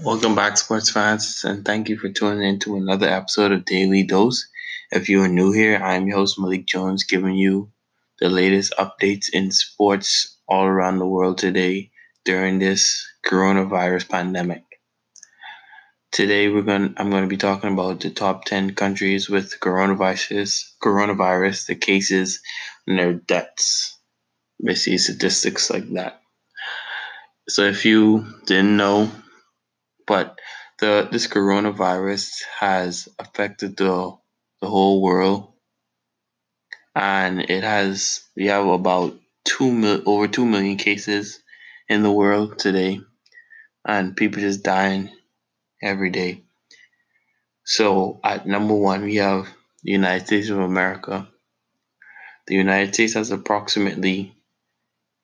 Welcome back, sports fans, and thank you for tuning in to another episode of Daily Dose. If you are new here, I'm your host Malik Jones, giving you the latest updates in sports all around the world today during this coronavirus pandemic. Today, we're going. I'm going to be talking about the top 10 countries with coronavirus, coronavirus, the cases, and their deaths. Basically, statistics like that. So, if you didn't know, but the this coronavirus has affected the the whole world, and it has we have about two mil over two million cases in the world today, and people just dying every day. So at number one, we have the United States of America. The United States has approximately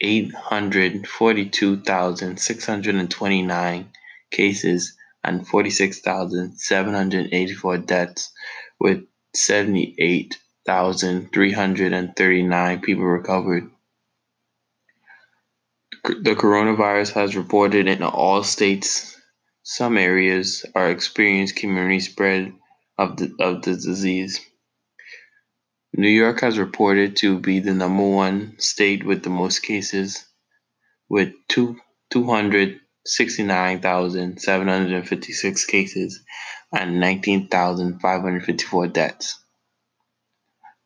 842,629 cases and 46,784 deaths, with 78,339 people recovered. The coronavirus has reported in all states. Some areas are experiencing community spread of the, of the disease. New York has reported to be the number one state with the most cases, with two, 200 69,756 cases and 19,554 deaths.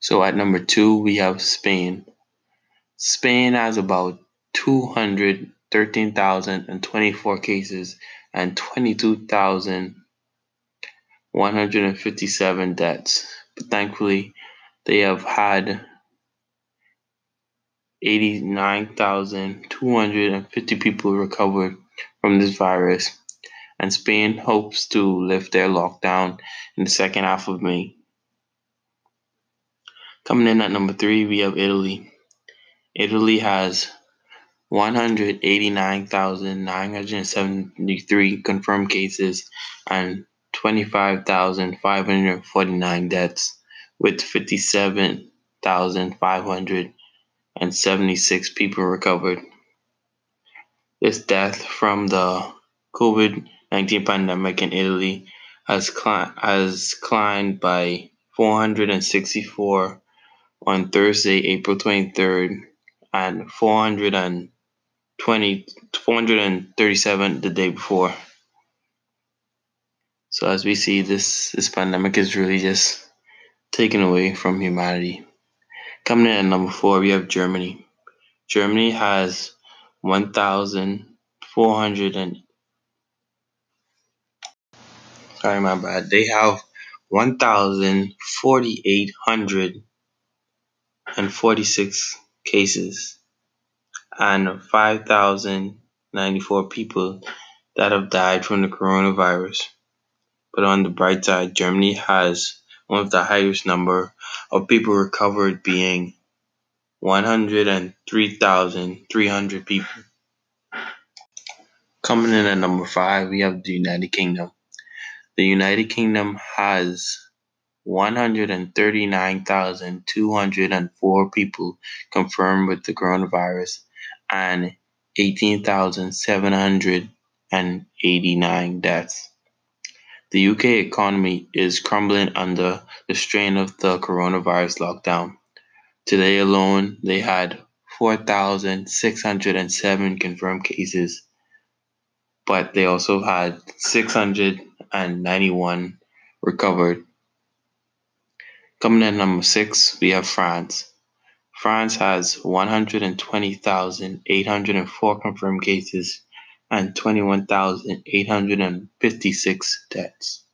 So at number two, we have Spain. Spain has about 213,024 cases and 22,157 deaths. But thankfully, they have had 89,250 people recovered from this virus, and Spain hopes to lift their lockdown in the second half of May. Coming in at number three, we have Italy. Italy has 189,973 confirmed cases and 25,549 deaths, with 57,576 people recovered. This death from the COVID 19 pandemic in Italy has, cli- has climbed by 464 on Thursday, April 23rd, and 420, 437 the day before. So as we see, this this pandemic is really just taken away from humanity. Coming in at number four, we have Germany. Germany has 1,400 and sorry, my bad. They have 1,4846 cases and 5,094 people that have died from the coronavirus. But on the bright side, Germany has one of the highest number of people recovered being 103,300 people. Coming in at number five, we have the United Kingdom. The United Kingdom has 139,204 people confirmed with the coronavirus and 18,789 deaths. The UK economy is crumbling under the strain of the coronavirus lockdown. Today alone, they had 4,607 confirmed cases, but they also had 691 recovered. Coming in number six, we have France. France has 120,804 confirmed cases and 21,856 deaths.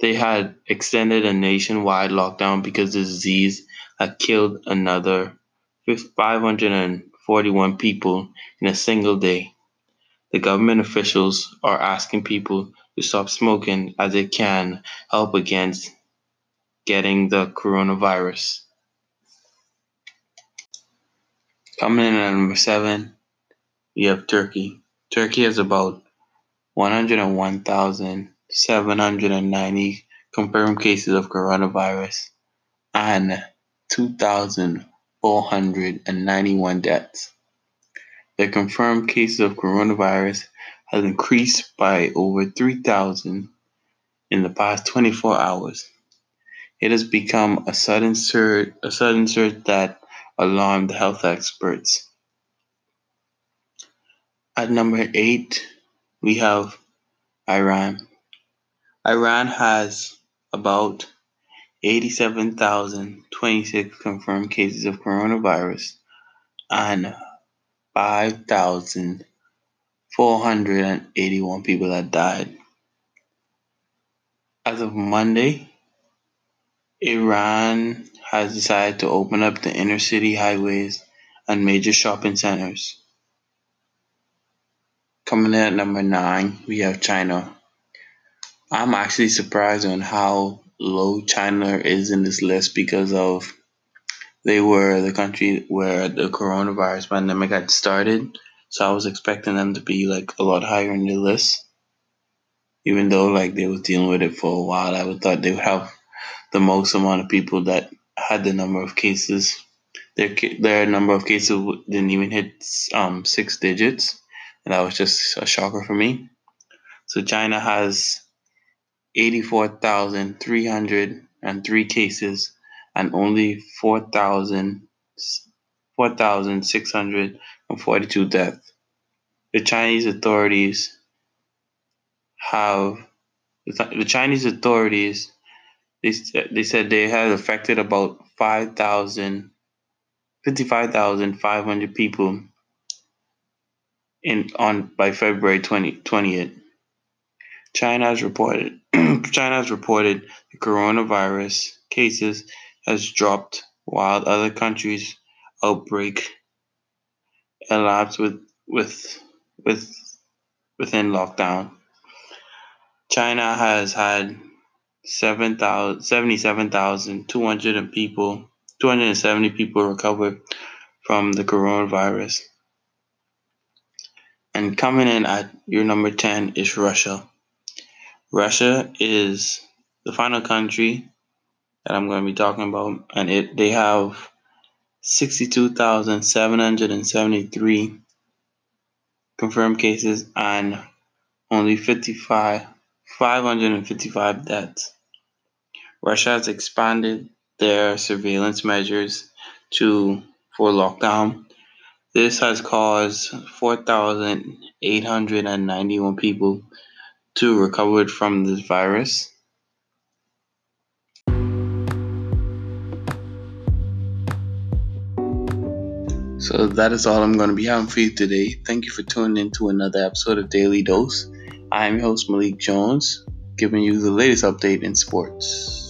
They had extended a nationwide lockdown because the disease had killed another 541 people in a single day. The government officials are asking people to stop smoking as it can help against getting the coronavirus. Coming in at number seven, we have Turkey. Turkey has about 101,790 confirmed cases of coronavirus and 2,491 deaths. The confirmed cases of coronavirus has increased by over 3,000 in the past 24 hours. It has become a sudden surge, a sudden surge that alarmed health experts. At number eight, we have Iran. Iran has about 87,026 confirmed cases of coronavirus and 5,481 people that died. As of Monday, Iran has decided to open up the inner city highways and major shopping centers. Coming in at number nine, we have China. I'm actually surprised on how low China is in this list because of they were the country where the coronavirus pandemic had started. So I was expecting them to be like a lot higher in the list. Even though like they were dealing with it for a while, I would thought they would have the most amount of people that had the number of cases. Their their number of cases didn't even hit um, six digits, and that was just a shocker for me. So China has 84,303 cases and only 4,642 deaths. The Chinese authorities have the Chinese authorities they, they said they had affected about 5,000 55,500 people in on by February 20, 20th. China has reported China has reported the coronavirus cases has dropped while other countries' outbreak elapsed with with with within lockdown. China has had 77,200 people 270 people recovered from the coronavirus. And coming in at your number 10 is Russia. Russia is the final country that I'm going to be talking about, and it they have 62,773 confirmed cases and only 55 555 deaths. Russia has expanded their surveillance measures to for lockdown. This has caused 4,891 people to recovered from this virus. So that is all I'm going to be having for you today. Thank you for tuning in to another episode of Daily Dose. I'm your host Malik Jones, giving you the latest update in sports.